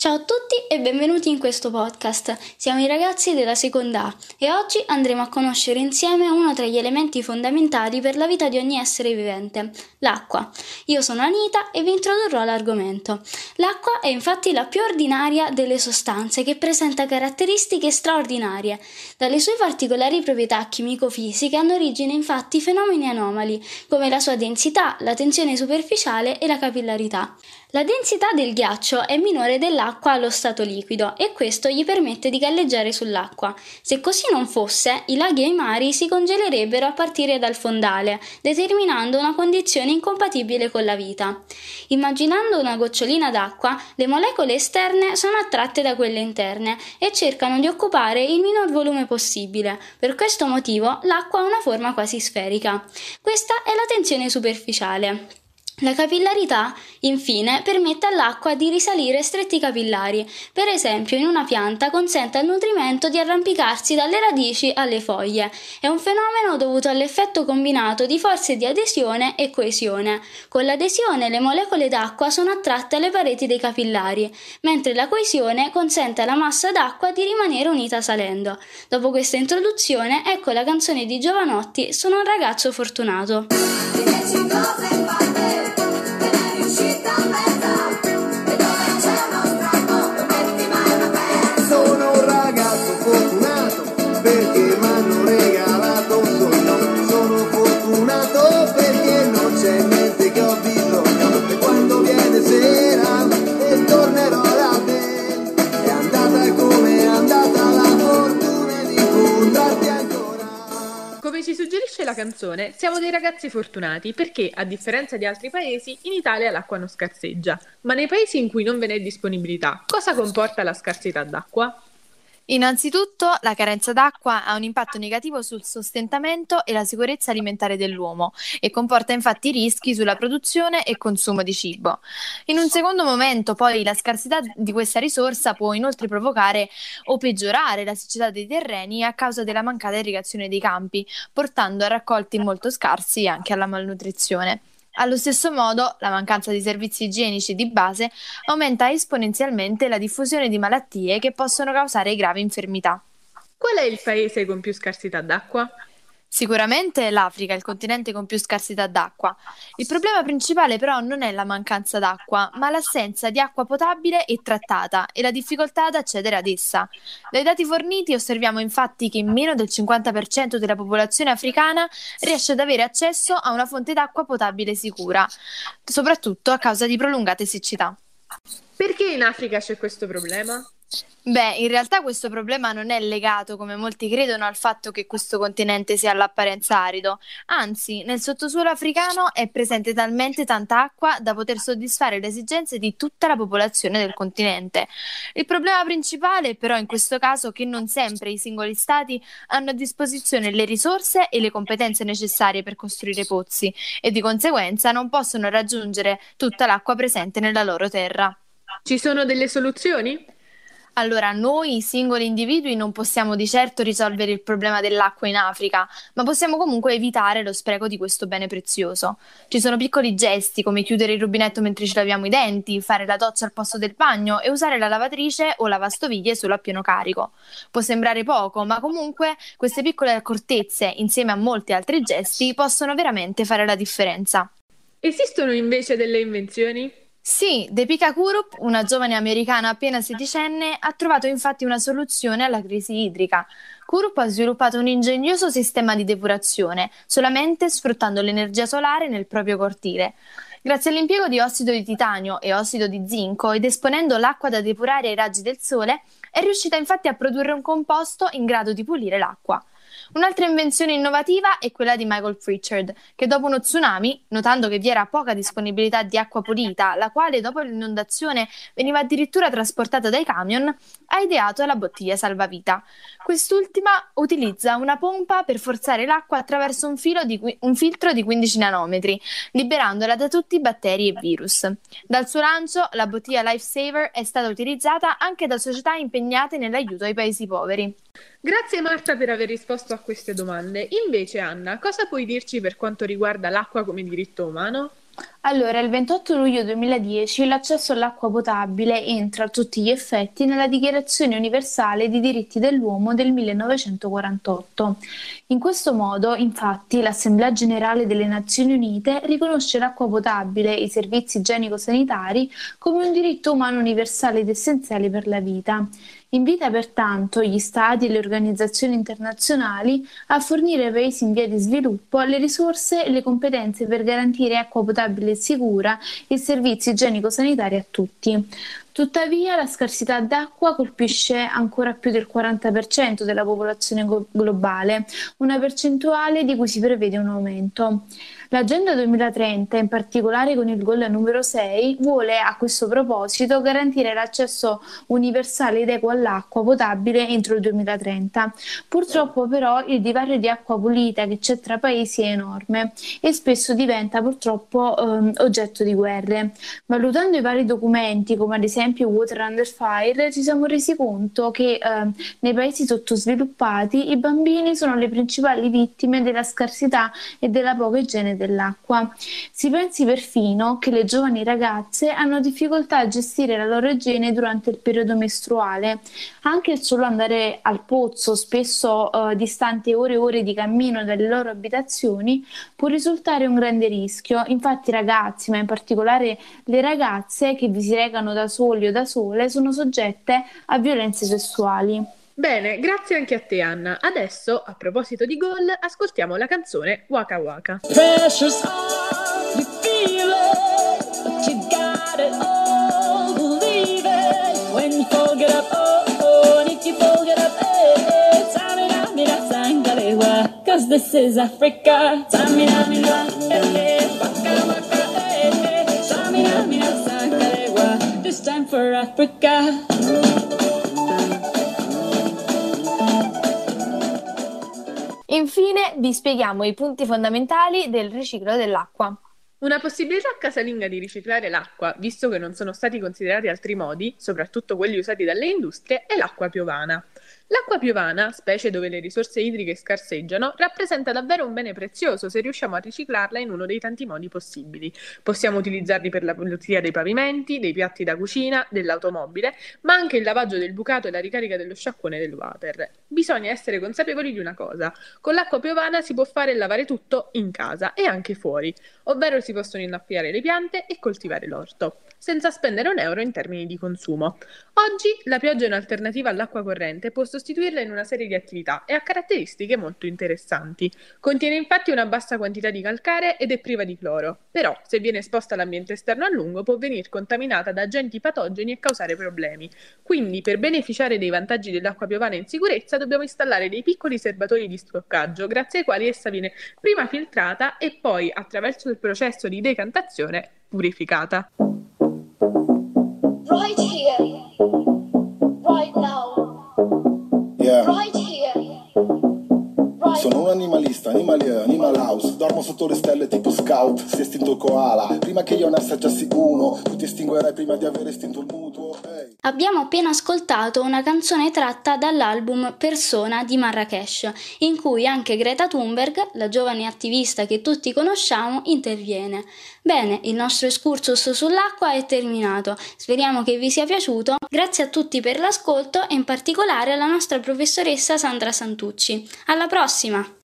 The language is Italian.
Ciao a tutti e benvenuti in questo podcast. Siamo i ragazzi della seconda A e oggi andremo a conoscere insieme uno tra gli elementi fondamentali per la vita di ogni essere vivente, l'acqua. Io sono Anita e vi introdurrò l'argomento. L'acqua è infatti la più ordinaria delle sostanze che presenta caratteristiche straordinarie. Dalle sue particolari proprietà chimico-fisiche hanno origine infatti fenomeni anomali come la sua densità, la tensione superficiale e la capillarità. La densità del ghiaccio è minore dell'acqua allo stato liquido e questo gli permette di galleggiare sull'acqua. Se così non fosse, i laghi e i mari si congelerebbero a partire dal fondale, determinando una condizione incompatibile con la vita. Immaginando una gocciolina d'acqua, le molecole esterne sono attratte da quelle interne e cercano di occupare il minor volume possibile. Per questo motivo l'acqua ha una forma quasi sferica. Questa è la tensione superficiale. La capillarità, infine, permette all'acqua di risalire stretti capillari. Per esempio, in una pianta consente al nutrimento di arrampicarsi dalle radici alle foglie. È un fenomeno dovuto all'effetto combinato di forze di adesione e coesione. Con l'adesione le molecole d'acqua sono attratte alle pareti dei capillari, mentre la coesione consente alla massa d'acqua di rimanere unita salendo. Dopo questa introduzione, ecco la canzone di Giovanotti Sono un ragazzo fortunato. Canzone, siamo dei ragazzi fortunati perché, a differenza di altri paesi, in Italia l'acqua non scarseggia. Ma nei paesi in cui non ve n'è disponibilità, cosa comporta la scarsità d'acqua? Innanzitutto, la carenza d'acqua ha un impatto negativo sul sostentamento e la sicurezza alimentare dell'uomo e comporta infatti rischi sulla produzione e consumo di cibo. In un secondo momento, poi, la scarsità di questa risorsa può inoltre provocare o peggiorare la siccità dei terreni a causa della mancata irrigazione dei campi, portando a raccolti molto scarsi e anche alla malnutrizione. Allo stesso modo, la mancanza di servizi igienici di base aumenta esponenzialmente la diffusione di malattie che possono causare gravi infermità. Qual è il paese con più scarsità d'acqua? Sicuramente l'Africa è il continente con più scarsità d'acqua. Il problema principale però non è la mancanza d'acqua, ma l'assenza di acqua potabile e trattata e la difficoltà ad accedere ad essa. Dai dati forniti osserviamo infatti che meno del 50% della popolazione africana riesce ad avere accesso a una fonte d'acqua potabile sicura, soprattutto a causa di prolungate siccità. Perché in Africa c'è questo problema? Beh, in realtà questo problema non è legato, come molti credono, al fatto che questo continente sia all'apparenza arido. Anzi, nel sottosuolo africano è presente talmente tanta acqua da poter soddisfare le esigenze di tutta la popolazione del continente. Il problema principale, però, in questo caso è che non sempre i singoli stati hanno a disposizione le risorse e le competenze necessarie per costruire pozzi e di conseguenza non possono raggiungere tutta l'acqua presente nella loro terra. Ci sono delle soluzioni? Allora, noi singoli individui non possiamo di certo risolvere il problema dell'acqua in Africa, ma possiamo comunque evitare lo spreco di questo bene prezioso. Ci sono piccoli gesti come chiudere il rubinetto mentre ci laviamo i denti, fare la doccia al posto del bagno e usare la lavatrice o lavastoviglie solo a pieno carico. Può sembrare poco, ma comunque queste piccole accortezze, insieme a molti altri gesti, possono veramente fare la differenza. Esistono invece delle invenzioni? Sì, Deepika Kurup, una giovane americana appena sedicenne, ha trovato infatti una soluzione alla crisi idrica. Kurup ha sviluppato un ingegnoso sistema di depurazione, solamente sfruttando l'energia solare nel proprio cortile. Grazie all'impiego di ossido di titanio e ossido di zinco ed esponendo l'acqua da depurare ai raggi del sole, è riuscita infatti a produrre un composto in grado di pulire l'acqua. Un'altra invenzione innovativa è quella di Michael Pritchard, che dopo uno tsunami, notando che vi era poca disponibilità di acqua pulita, la quale dopo l'inondazione veniva addirittura trasportata dai camion, ha ideato la bottiglia salvavita. Quest'ultima utilizza una pompa per forzare l'acqua attraverso un, di, un filtro di 15 nanometri, liberandola da tutti i batteri e virus. Dal suo lancio, la bottiglia Lifesaver è stata utilizzata anche da società impegnate nell'aiuto ai paesi poveri. Grazie Marta per aver risposto a queste domande. Invece Anna, cosa puoi dirci per quanto riguarda l'acqua come diritto umano? Allora, il 28 luglio 2010 l'accesso all'acqua potabile entra a tutti gli effetti nella Dichiarazione universale dei diritti dell'uomo del 1948. In questo modo, infatti, l'Assemblea generale delle Nazioni Unite riconosce l'acqua potabile e i servizi igienico-sanitari come un diritto umano universale ed essenziale per la vita. Invita pertanto gli Stati e le organizzazioni internazionali a fornire ai paesi in via di sviluppo le risorse e le competenze per garantire acqua potabile e sicura e servizi igienico-sanitari a tutti. Tuttavia, la scarsità d'acqua colpisce ancora più del 40% della popolazione globale, una percentuale di cui si prevede un aumento. L'Agenda 2030, in particolare con il goal numero 6, vuole a questo proposito garantire l'accesso universale ed equo all'acqua potabile entro il 2030. Purtroppo però il divario di acqua pulita che c'è tra paesi è enorme e spesso diventa purtroppo ehm, oggetto di guerre. Valutando i vari documenti, come ad esempio Water Under Fire, ci siamo resi conto che eh, nei paesi sottosviluppati i bambini sono le principali vittime della scarsità e della poca igiene dell'acqua. Si pensi perfino che le giovani ragazze hanno difficoltà a gestire la loro igiene durante il periodo mestruale. Anche il solo andare al pozzo, spesso eh, distante ore e ore di cammino dalle loro abitazioni, può risultare un grande rischio. Infatti ragazzi, ma in particolare le ragazze che vi si recano da soli o da sole, sono soggette a violenze sessuali. Bene, grazie anche a te Anna. Adesso, a proposito di gol, ascoltiamo la canzone Waka Waka. Precious heart, you feel it, but you got it all, believe it. When you fold it up, oh, oh, and if you fold it up, eh, eh, tamina, mina, sangalewa, cause this is Africa. Tamina, mina, Africa. Infine vi spieghiamo i punti fondamentali del riciclo dell'acqua. Una possibilità casalinga di riciclare l'acqua, visto che non sono stati considerati altri modi, soprattutto quelli usati dalle industrie, è l'acqua piovana. L'acqua piovana, specie dove le risorse idriche scarseggiano, rappresenta davvero un bene prezioso se riusciamo a riciclarla in uno dei tanti modi possibili. Possiamo utilizzarli per la pulizia dei pavimenti, dei piatti da cucina, dell'automobile, ma anche il lavaggio del bucato e la ricarica dello sciacquone del water. Bisogna essere consapevoli di una cosa: con l'acqua piovana si può fare e lavare tutto in casa e anche fuori, ovvero si possono innaffiare le piante e coltivare l'orto senza spendere un euro in termini di consumo. Oggi la pioggia è un'alternativa all'acqua corrente, può sostituirla in una serie di attività e ha caratteristiche molto interessanti. Contiene infatti una bassa quantità di calcare ed è priva di cloro, però se viene esposta all'ambiente esterno a lungo può venire contaminata da agenti patogeni e causare problemi. Quindi per beneficiare dei vantaggi dell'acqua piovana in sicurezza dobbiamo installare dei piccoli serbatoi di stoccaggio grazie ai quali essa viene prima filtrata e poi attraverso il processo di decantazione purificata. Right here. Right now. Yeah. Right here. Right. Sono un animalista, animalier, animal house Dormo sotto le stelle tipo scout Si è estinto il koala Prima che io ne assaggiassi uno Tu ti estinguerai prima di aver estinto il mutuo. Abbiamo appena ascoltato una canzone tratta dall'album Persona di Marrakesh In cui anche Greta Thunberg, la giovane attivista che tutti conosciamo, interviene Bene, il nostro excursus sull'acqua è terminato. Speriamo che vi sia piaciuto. Grazie a tutti per l'ascolto e in particolare alla nostra professoressa Sandra Santucci. Alla prossima!